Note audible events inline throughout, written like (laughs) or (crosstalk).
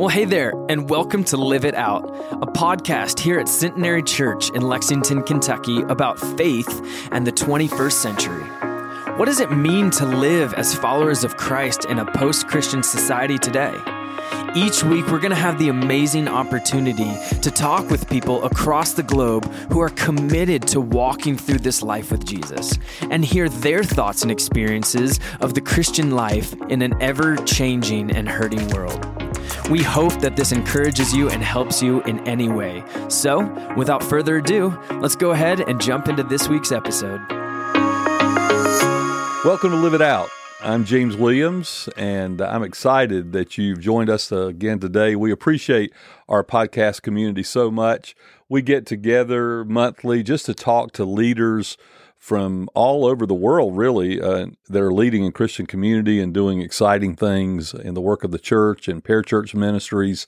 Well, hey there, and welcome to Live It Out, a podcast here at Centenary Church in Lexington, Kentucky about faith and the 21st century. What does it mean to live as followers of Christ in a post Christian society today? Each week, we're going to have the amazing opportunity to talk with people across the globe who are committed to walking through this life with Jesus and hear their thoughts and experiences of the Christian life in an ever changing and hurting world. We hope that this encourages you and helps you in any way. So, without further ado, let's go ahead and jump into this week's episode. Welcome to Live It Out. I'm James Williams, and I'm excited that you've joined us again today. We appreciate our podcast community so much. We get together monthly just to talk to leaders from all over the world, really, uh, that are leading in Christian community and doing exciting things in the work of the church and parachurch ministries.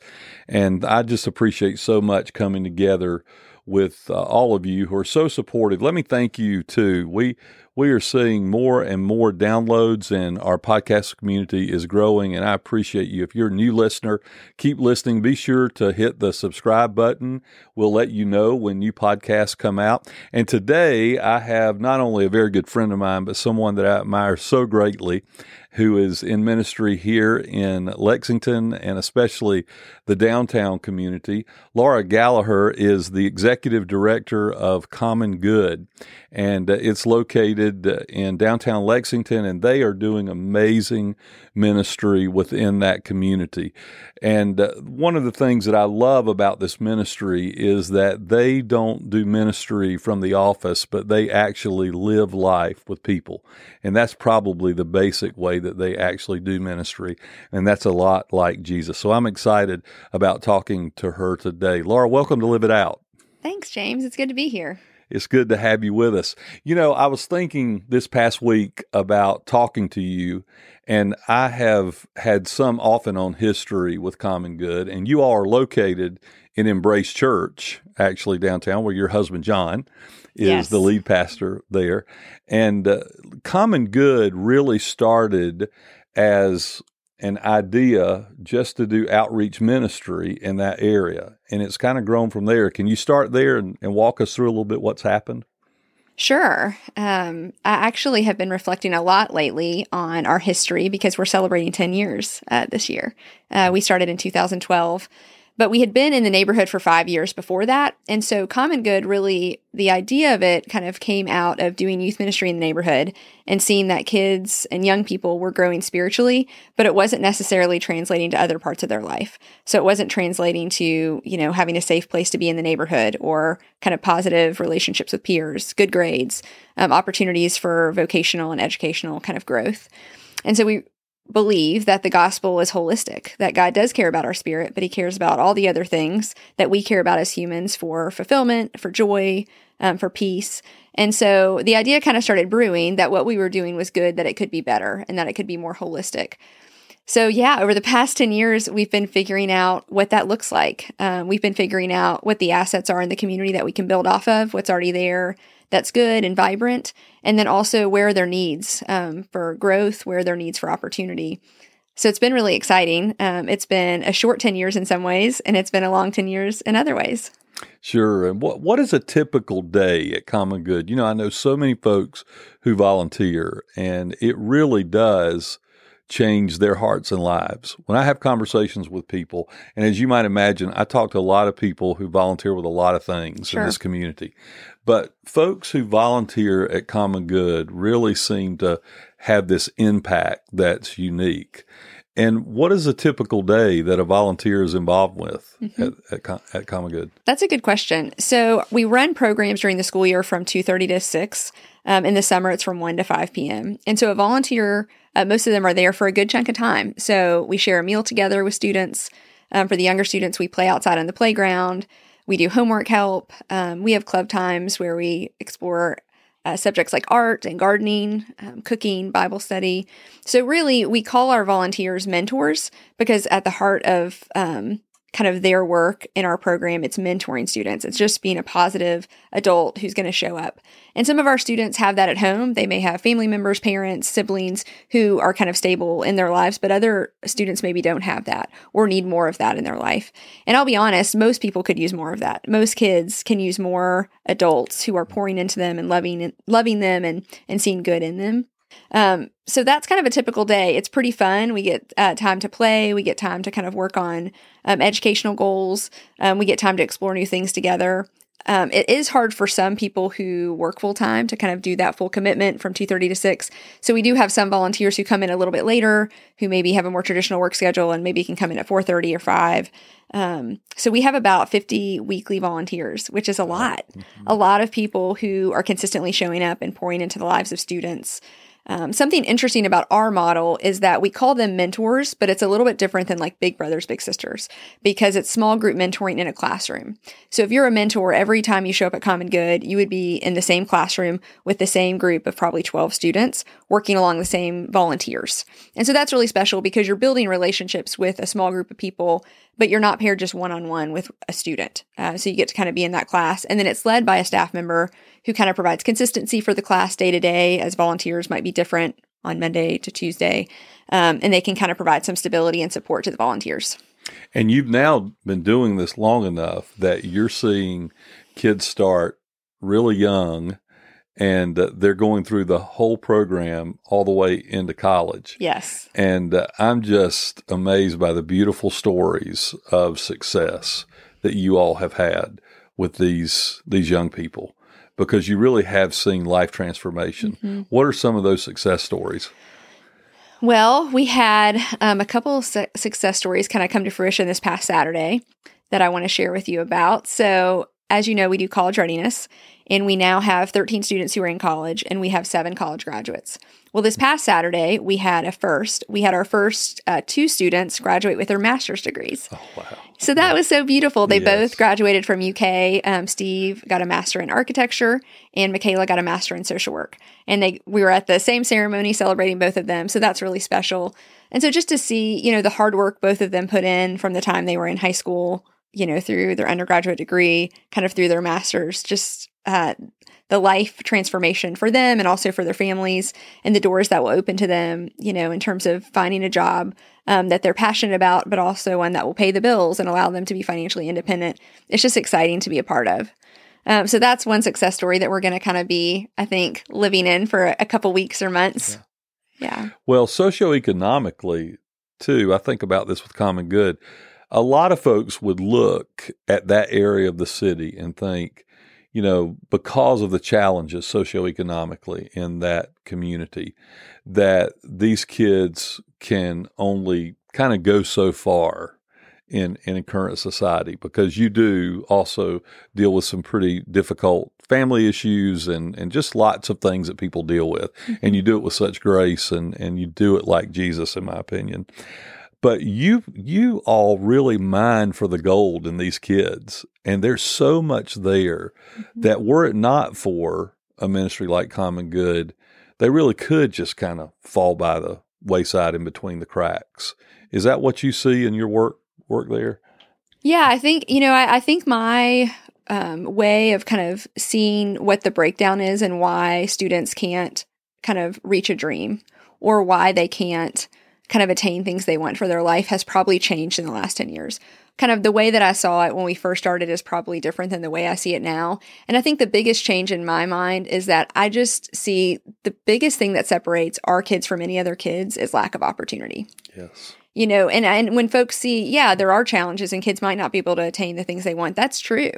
And I just appreciate so much coming together with uh, all of you who are so supportive. Let me thank you too. We we are seeing more and more downloads, and our podcast community is growing. And I appreciate you. If you're a new listener, keep listening. Be sure to hit the subscribe button. We'll let you know when new podcasts come out. And today, I have not only a very good friend of mine, but someone that I admire so greatly who is in ministry here in Lexington and especially the downtown community. Laura Gallagher is the executive director of Common Good, and uh, it's located uh, in downtown Lexington, and they are doing amazing ministry within that community. And uh, one of the things that I love about this ministry is that they don't do ministry from the office, but they actually live life with people. And that's probably the basic way that they actually do ministry. And that's a lot like Jesus. So I'm excited about talking to her today. Laura, welcome to Live It Out. Thanks, James. It's good to be here. It's good to have you with us. You know, I was thinking this past week about talking to you, and I have had some off and on history with Common Good, and you all are located in Embrace Church, actually downtown, where your husband John is Yes. the lead pastor there. And uh, Common Good really started as an idea just to do outreach ministry in that area. And it's kind of grown from there. Can you start there and, and walk us through a little bit what's happened? Sure. Um, I actually have been reflecting a lot lately on our history because we're celebrating 10 years uh, this year. Uh, we started in 2012, but we had been in the neighborhood for five years before that. And so, Common Good really, the idea of it kind of came out of doing youth ministry in the neighborhood and seeing that kids and young people were growing spiritually, but it wasn't necessarily translating to other parts of their life. So, it wasn't translating to, you know, having a safe place to be in the neighborhood or kind of positive relationships with peers, good grades, um, opportunities for vocational and educational kind of growth. And so, we believe that the gospel is holistic, that God does care about our spirit, but he cares about all the other things that we care about as humans for fulfillment, for joy, um, for peace. And so the idea kind of started brewing that what we were doing was good, that it could be better, and that it could be more holistic. So, yeah, over the past 10 years, we've been figuring out what that looks like. Um, we've been figuring out what the assets are in the community that we can build off of, what's already there that's good and vibrant, and then also where are their needs um, for growth, where are their needs for opportunity. So, it's been really exciting. Um, it's been a short 10 years in some ways, and it's been a long 10 years in other ways. Sure. And what what is a typical day at Common Good? You know, I know so many folks who volunteer, and it really does change their hearts and lives. When I have conversations with people, and as you might imagine, I talk to a lot of people who volunteer with a lot of things Sure. in this community. But folks who volunteer at Common Good really seem to have this impact that's unique. And what is a typical day that a volunteer is involved with at, at, Com- at Common Good? That's a good question. So we run programs during the school year from 2.30 to 6. Um, in the summer, it's from 1 to 5 p.m. And so a volunteer, uh, most of them are there for a good chunk of time. So we share a meal together with students. Um, for the younger students, we play outside on the playground. We do homework help. Um, we have club times where we explore uh, subjects like art and gardening, um, cooking, Bible study. So, really, we call our volunteers mentors because at the heart of um, kind of their work in our program. It's mentoring students. It's just being a positive adult who's going to show up. And some of our students have that at home. They may have family members, parents, siblings who are kind of stable in their lives, but other students maybe don't have that or need more of that in their life. And I'll be honest, most people could use more of that. Most kids can use more adults who are pouring into them and loving loving them and and seeing good in them. Um, so that's kind of a typical day. It's pretty fun. We get uh, time to play. We get time to kind of work on um, educational goals. Um, we get time to explore new things together. Um, it is hard for some people who work full time to kind of do that full commitment from 2.30 to 6 so we do have some volunteers who come in a little bit later who maybe have a more traditional work schedule and maybe can come in at 4.30 or 5 um, so we have about 50 weekly volunteers which is a lot mm-hmm. a lot of people who are consistently showing up and pouring into the lives of students um, something interesting about our model is that we call them mentors, but it's a little bit different than like big brothers, big sisters, because it's small group mentoring in a classroom. So if you're a mentor, every time you show up at Common Good, you would be in the same classroom with the same group of probably 12 students working along the same volunteers. And so that's really special because you're building relationships with a small group of people but you're not paired just one on one with a student. Uh, so you get to kind of be in that class. And then it's led by a staff member who kind of provides consistency for the class day to day, as volunteers might be different on Monday to Tuesday. Um, and they can kind of provide some stability and support to the volunteers. And you've now been doing this long enough that you're seeing kids start really young and uh, they're going through the whole program all the way into college. Yes. And uh, I'm just amazed by the beautiful stories of success that you all have had with these these young people because you really have seen life transformation. Mm-hmm. What are some of those success stories? Well, we had um, a couple of su- success stories kind of come to fruition this past Saturday that I want to share with you about. So, as you know, we do college readiness, and we now have 13 students who are in college, and we have seven college graduates. Well, this past Saturday, we had a first. We had our first uh, two students graduate with their master's degrees. Oh, wow. So that was so beautiful. They yes. both graduated from UK. Um, Steve got a master in architecture, and Michaela got a master in social work. And they we were at the same ceremony celebrating both of them. So that's really special. And so just to see, you know, the hard work both of them put in from the time they were in high school you know, through their undergraduate degree, kind of through their master's, just uh, the life transformation for them and also for their families and the doors that will open to them, you know, in terms of finding a job um, that they're passionate about, but also one that will pay the bills and allow them to be financially independent. It's just exciting to be a part of. Um, so that's one success story that we're going to kind of be, I think, living in for a couple weeks or months. Yeah. yeah. Well, socioeconomically, too, I think about this with Common Good a lot of folks would look at that area of the city and think, you know, because of the challenges socioeconomically in that community, that these kids can only kind of go so far in in current society because you do also deal with some pretty difficult family issues and and just lots of things that people deal with mm-hmm. and you do it with such grace and and you do it like Jesus in my opinion but you you all really mine for the gold in these kids and there's so much there mm-hmm. that were it not for a ministry like common good they really could just kind of fall by the wayside in between the cracks is that what you see in your work work there yeah i think you know i, I think my um, way of kind of seeing what the breakdown is and why students can't kind of reach a dream or why they can't kind of attain things they want for their life has probably changed in the last 10 years. Kind of the way that I saw it when we first started is probably different than the way I see it now. And I think the biggest change in my mind is that I just see the biggest thing that separates our kids from any other kids is lack of opportunity. Yes you know and and when folks see yeah there are challenges and kids might not be able to attain the things they want that's true.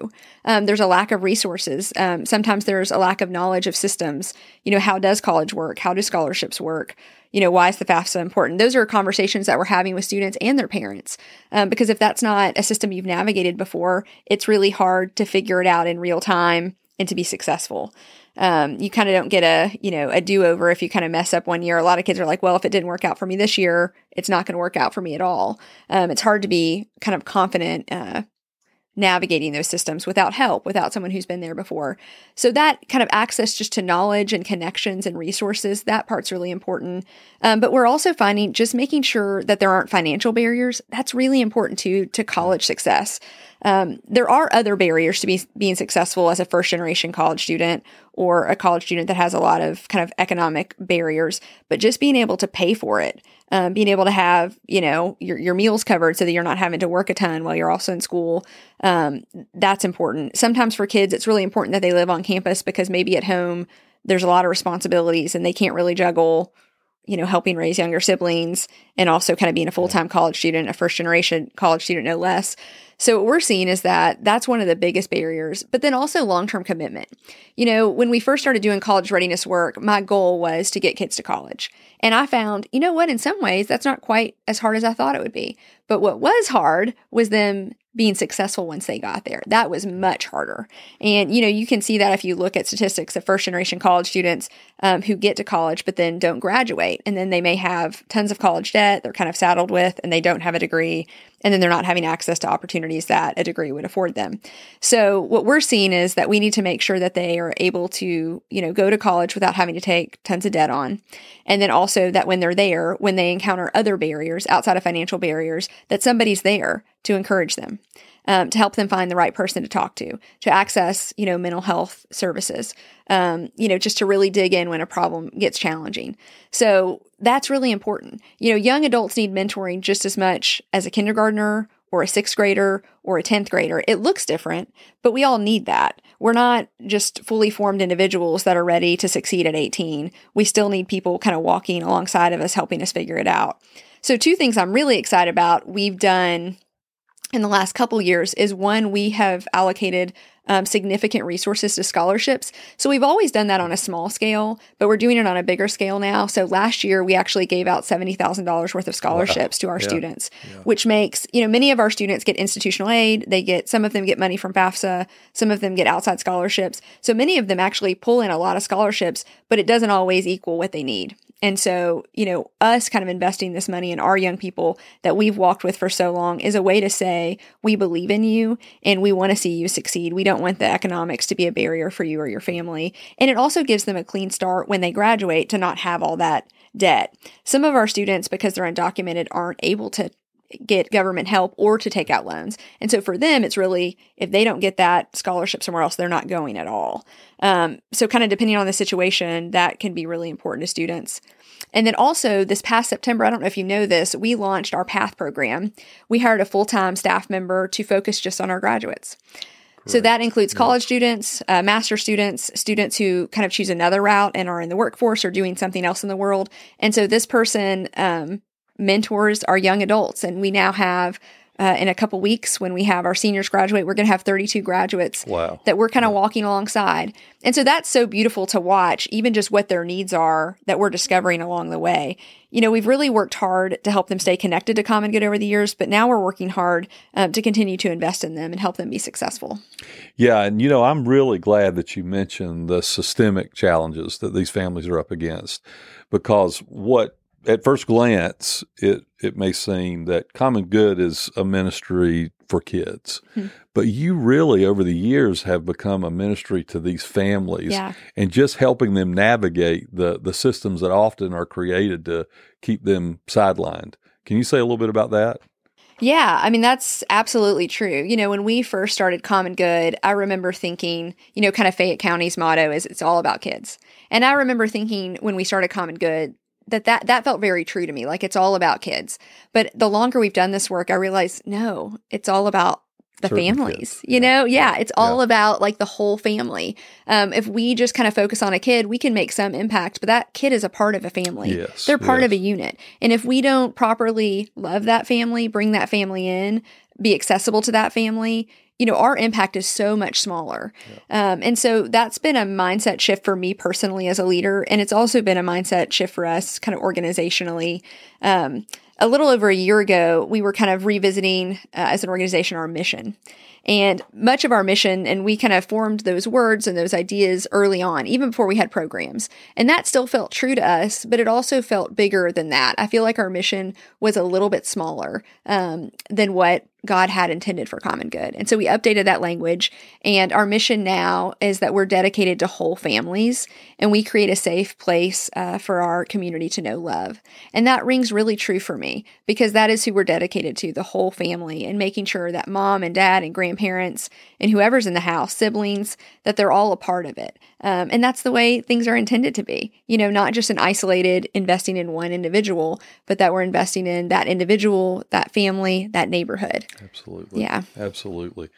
Um, there's a lack of resources. Um, sometimes there's a lack of knowledge of systems. You know how does college work? How do scholarships work? You know why is the fafsa important? Those are conversations that we're having with students and their parents. Um, because if that's not a system you've navigated before it's really hard to figure it out in real time and to be successful um, you kind of don't get a you know a do over if you kind of mess up one year. A lot of kids are like, well, if it didn't work out for me this year, it's not going to work out for me at all. Um, it's hard to be kind of confident uh, navigating those systems without help, without someone who's been there before. So that kind of access just to knowledge and connections and resources, that part's really important. Um, but we're also finding just making sure that there aren't financial barriers. That's really important too to college success. Um, there are other barriers to be being successful as a first generation college student or a college student that has a lot of kind of economic barriers, but just being able to pay for it, um, being able to have you know your your meals covered so that you're not having to work a ton while you're also in school, um, that's important. Sometimes for kids, it's really important that they live on campus because maybe at home there's a lot of responsibilities and they can't really juggle you know, helping raise younger siblings and also kind of being a full time college student, a first generation college student, no less. So, what we're seeing is that that's one of the biggest barriers, but then also long term commitment. You know, when we first started doing college readiness work, my goal was to get kids to college. And I found, you know what, in some ways, that's not quite as hard as I thought it would be. But what was hard was them being successful once they got there. That was much harder. And, you know, you can see that if you look at statistics of first generation college students um, who get to college but then don't graduate. And then they may have tons of college debt they're kind of saddled with and they don't have a degree. And then they're not having access to opportunities that a degree would afford them. So what we're seeing is that we need to make sure that they are able to, you know, go to college without having to take tons of debt on. And then also that when they're there, when they encounter other barriers outside of financial barriers, that somebody's there to encourage them, um, to help them find the right person to talk to, to access, you know, mental health services, um, you know, just to really dig in when a problem gets challenging. So that's really important. You know, young adults need mentoring just as much as a kindergartner or a sixth grader or a 10th grader. It looks different, but we all need that. We're not just fully formed individuals that are ready to succeed at 18. We still need people kind of walking alongside of us, helping us figure it out. So, two things I'm really excited about we've done in the last couple years is one, we have allocated um, significant resources to scholarships. So we've always done that on a small scale, but we're doing it on a bigger scale now. So last year we actually gave out $70,000 worth of scholarships wow. to our yeah. students, yeah. which makes, you know, many of our students get institutional aid. They get, some of them get money from FAFSA. Some of them get outside scholarships. So many of them actually pull in a lot of scholarships, but it doesn't always equal what they need. And so, you know, us kind of investing this money in our young people that we've walked with for so long is a way to say, we believe in you and we want to see you succeed. We don't want the economics to be a barrier for you or your family. And it also gives them a clean start when they graduate to not have all that debt. Some of our students, because they're undocumented, aren't able to get government help or to take out loans. And so for them, it's really, if they don't get that scholarship somewhere else, they're not going at all. Um, so, kind of depending on the situation, that can be really important to students. And then also, this past September, I don't know if you know this, we launched our PATH program. We hired a full time staff member to focus just on our graduates. Correct. So that includes college yeah. students, uh, master students, students who kind of choose another route and are in the workforce or doing something else in the world. And so this person um, mentors our young adults. And we now have, uh, in a couple weeks, when we have our seniors graduate, we're going to have 32 graduates wow. that we're kind of walking alongside. And so that's so beautiful to watch, even just what their needs are that we're discovering along the way. You know, we've really worked hard to help them stay connected to Common Good over the years, but now we're working hard um, to continue to invest in them and help them be successful. Yeah. And, you know, I'm really glad that you mentioned the systemic challenges that these families are up against because what at first glance, it it may seem that Common Good is a ministry for kids, hmm. but you really over the years have become a ministry to these families, yeah. and just helping them navigate the the systems that often are created to keep them sidelined. Can you say a little bit about that? Yeah, I mean, that's absolutely true. You know, when we first started Common Good, I remember thinking, you know, kind of Fayette County's motto is it's all about kids. And I remember thinking when we started Common Good, that that that felt very true to me like it's all about kids but the longer we've done this work i realize no it's all about the Certain families kids. you yeah. know yeah it's all yeah. about like the whole family um, if we just kind of focus on a kid we can make some impact but that kid is a part of a family yes. they're part yes. of a unit and if we don't properly love that family bring that family in be accessible to that family you know, our impact is so much smaller. Yeah. Um, and so that's been a mindset shift for me personally as a leader. And it's also been a mindset shift for us kind of organizationally. Um, a little over a year ago, we were kind of revisiting uh, as an organization our mission. And much of our mission, and we kind of formed those words and those ideas early on, even before we had programs. And that still felt true to us, but it also felt bigger than that. I feel like our mission was a little bit smaller um, than what God had intended for common good. And so we updated that language. And our mission now is that we're dedicated to whole families and we create a safe place uh, for our community to know love. And that rings really true for me because that is who we're dedicated to the whole family and making sure that mom and dad and grandparents and whoever's in the house, siblings, that they're all a part of it. Um, and that's the way things are intended to be. You know, not just an isolated investing in one individual, but that we're investing in that individual, that family, that neighborhood. Absolutely. Yeah. Absolutely.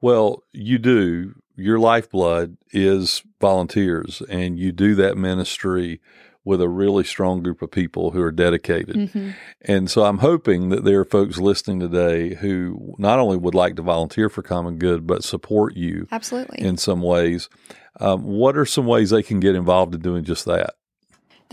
Well, you do. Your lifeblood is volunteers, and you do that ministry with a really strong group of people who are dedicated. Mm-hmm. And so I'm hoping that there are folks listening today who not only would like to volunteer for common good, but support you Absolutely. in some ways. Um, what are some ways they can get involved in doing just that?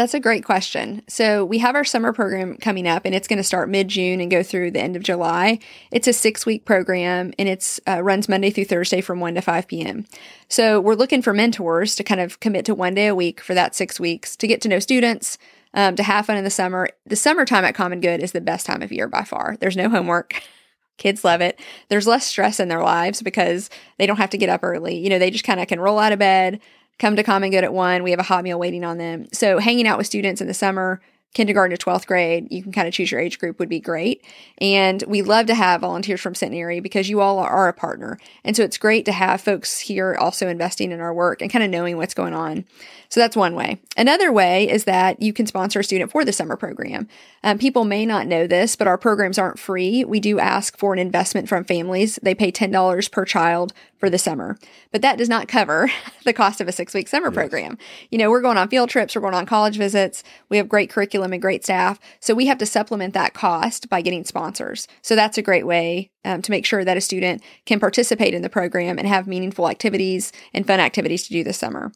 That's a great question. So, we have our summer program coming up, and it's going to start mid June and go through the end of July. It's a six week program, and it's uh, runs Monday through Thursday from 1 to 5 p.m. So, we're looking for mentors to kind of commit to one day a week for that six weeks to get to know students, um, to have fun in the summer. The summertime at Common Good is the best time of year by far. There's no homework. (laughs) Kids love it. There's less stress in their lives because they don't have to get up early. You know, they just kind of can roll out of bed, come to Common Good at one. We have a hot meal waiting on them. So hanging out with students in the summer, kindergarten to 12th grade, you can kind of choose your age group would be great. And we love to have volunteers from Centenary because you all are a partner. And so it's great to have folks here also investing in our work and kind of knowing what's going on. So that's one way. Another way is that you can sponsor a student for the summer program. Um, people may not know this, but our programs aren't free. We do ask for an investment from families. They pay $10 per child for the summer, but that does not cover (laughs) the cost of a six week summer yes. program. You know, we're going on field trips, we're going on college visits, we have great curriculum and great staff. So we have to supplement that cost by getting sponsors. So that's a great way um, to make sure that a student can participate in the program and have meaningful activities and fun activities to do this summer.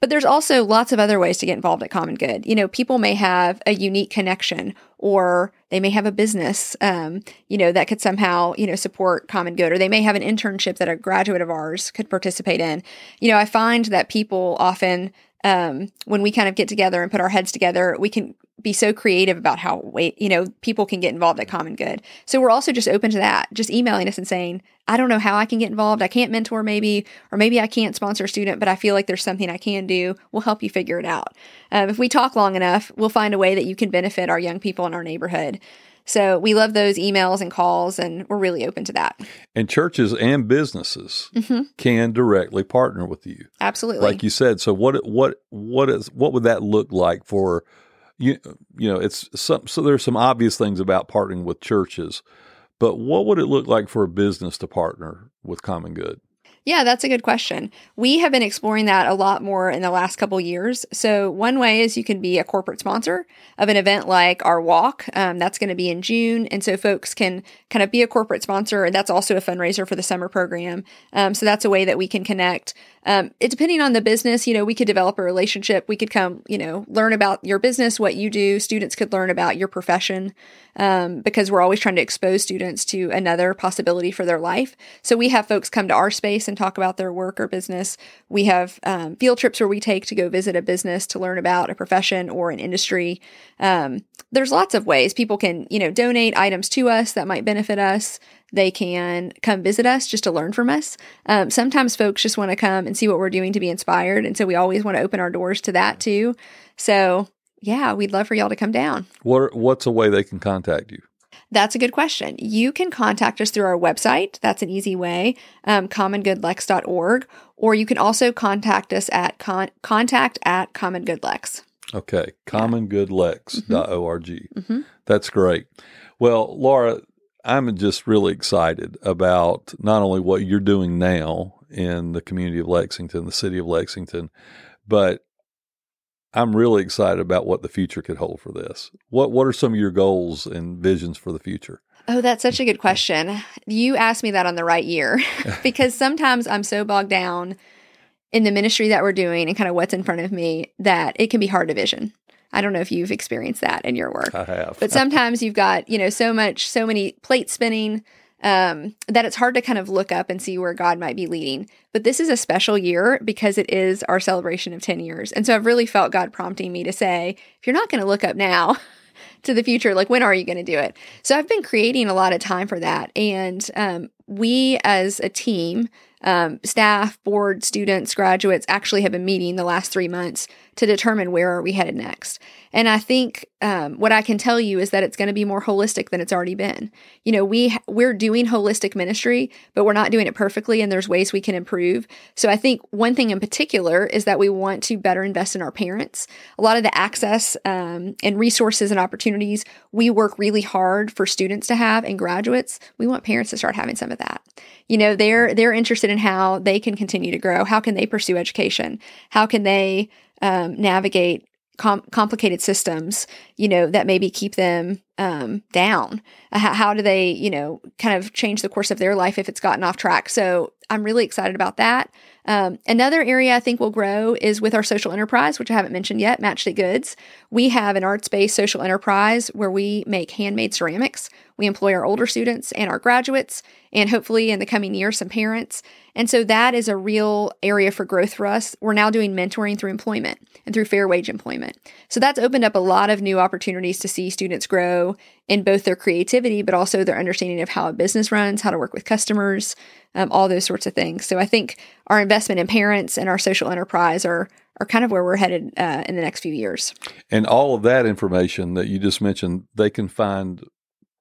But there's also lots of other ways to get involved at Common Good. You know, people may have a unique connection or they may have a business, um, you know, that could somehow, you know, support Common Good, or they may have an internship that a graduate of ours could participate in. You know, I find that people often um, when we kind of get together and put our heads together, we can be so creative about how wait, you know, people can get involved at Common Good. So we're also just open to that, just emailing us and saying, I don't know how I can get involved. I can't mentor maybe, or maybe I can't sponsor a student, but I feel like there's something I can do. We'll help you figure it out. Um, if we talk long enough, we'll find a way that you can benefit our young people in our neighborhood. So we love those emails and calls, and we're really open to that. And churches and businesses mm-hmm. can directly partner with you. Absolutely, like you said. So what what what is what would that look like for you? You know, it's some so there's some obvious things about partnering with churches, but what would it look like for a business to partner with Common Good? Yeah, that's a good question. We have been exploring that a lot more in the last couple years. So one way is you can be a corporate sponsor of an event like our walk. Um, that's going to be in June, and so folks can kind of be a corporate sponsor, and that's also a fundraiser for the summer program. Um, so that's a way that we can connect. Um, it depending on the business, you know, we could develop a relationship. We could come, you know, learn about your business, what you do. Students could learn about your profession um, because we're always trying to expose students to another possibility for their life. So we have folks come to our space and talk about their work or business. We have um, field trips where we take to go visit a business to learn about a profession or an industry. Um, there's lots of ways people can, you know, donate items to us that might benefit us. They can come visit us just to learn from us. Um, sometimes folks just want to come and see what we're doing to be inspired. And so we always want to open our doors to that too. So yeah, we'd love for y'all to come down. What what's a way they can contact you? That's a good question. You can contact us through our website. That's an easy way, um, commongoodlex.org. Or you can also contact us at con- contact at commongoodlex. Okay, commongoodlex.org. Mm-hmm. mm-hmm. That's great. Well, Laura, I'm just really excited about not only what you're doing now in the community of Lexington, the city of Lexington, but I'm really excited about what the future could hold for this. What What are some of your goals and visions for the future? Oh, that's such a good question. You asked me that on the right year (laughs) (laughs) because sometimes I'm so bogged down in the ministry that we're doing and kind of what's in front of me that it can be hard to vision. I don't know if you've experienced that in your work. I have. But sometimes you've got, you know, so much, so many plates spinning, um, that it's hard to kind of look up and see where God might be leading. But this is a special year because it is our celebration of 10 years. And so I've really felt God prompting me to say, if you're not going to look up now, (laughs) to the future. Like, when are you going to do it? So I've been creating a lot of time for that. And um, we as a team, um, staff, board, students, graduates actually have been meeting the last three months to determine where are we headed next. And I think um, what I can tell you is that it's going to be more holistic than it's already been. You know, we we're doing holistic ministry, but we're not doing it perfectly, and there's ways we can improve. So I think one thing in particular is that we want to better invest in our parents. A lot of the access um, and resources and opportunities we work really hard for students to have and graduates. We want parents to start having some of that. You know, they're they're interested in how they can continue to grow. How can they pursue education? How can they um, navigate com- complicated systems, you know, that maybe keep them um, down? How, how, do they, you know, kind of change the course of their life if it's gotten off track? So I'm really excited about that. Um, another area I think will grow is with our social enterprise, which I haven't mentioned yet, Matchstick Goods. We have an arts based social enterprise where we make handmade ceramics. We employ our older students and our graduates, and hopefully in the coming year, some parents. And so that is a real area for growth for us. We're now doing mentoring through employment and through fair wage employment. So that's opened up a lot of new opportunities to see students grow in both their creativity, but also their understanding of how a business runs, how to work with customers, um, all those sorts of things. So I think our investment in parents and our social enterprise are are kind of where we're headed uh, in the next few years. And all of that information that you just mentioned, they can find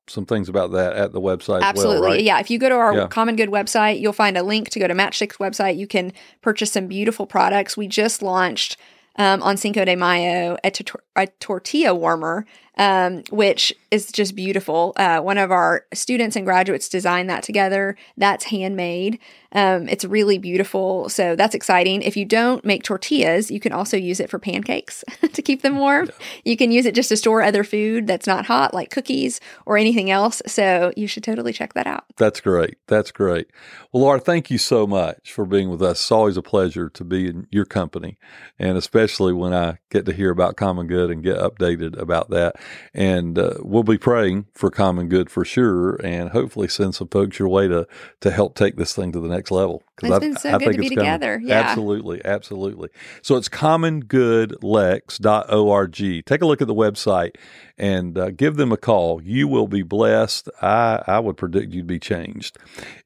some things about that at the website. Absolutely. Well, right? Yeah. If you go to our yeah. Common Good website, you'll find a link to go to Matchstick's website. You can purchase some beautiful products. We just launched um, on Cinco de Mayo a, tortilla warmer um, which is just beautiful. Uh, one of our students and graduates designed that together. That's handmade. Um, it's really beautiful. So that's exciting. If you don't make tortillas, you can also use it for pancakes (laughs) to keep them warm. You can use it just to store other food that's not hot, like cookies or anything else. So you should totally check that out. That's great. That's great. Well, Laura, thank you so much for being with us. It's always a pleasure to be in your company, and especially when I get to hear about Common Good and get updated about that. And uh, we'll be praying for Common Good for sure, and hopefully send some folks your way to to help take this thing to the next level. It's I, been so I good to be together. yeah. Absolutely, absolutely. So it's commongoodlex.org. Take a look at the website and uh, give them a call. You will be blessed. I, I would predict you'd be changed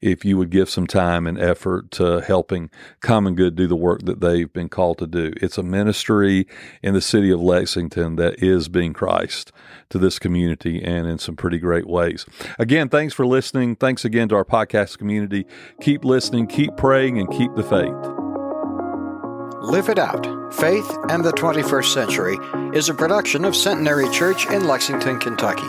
if you would give some time and effort to helping Common Good do the work that they've been called to do. It's a ministry in the city of Lexington that is being Christ to this community and in some pretty great ways. Again, thanks for listening. Thanks again to our podcast community. Keep listening, keep praying, and keep the faith. Live It Out Faith and the 21st Century is a production of Centenary Church in Lexington, Kentucky.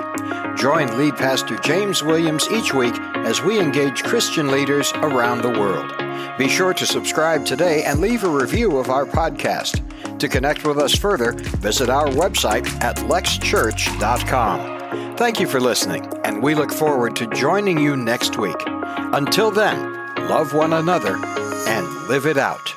Join lead pastor James Williams each week as we engage Christian leaders around the world. Be sure to subscribe today and leave a review of our podcast. To connect with us further, visit our website at lexchurch.com. Thank you for listening, and we look forward to joining you next week. Until then, love one another and live it out.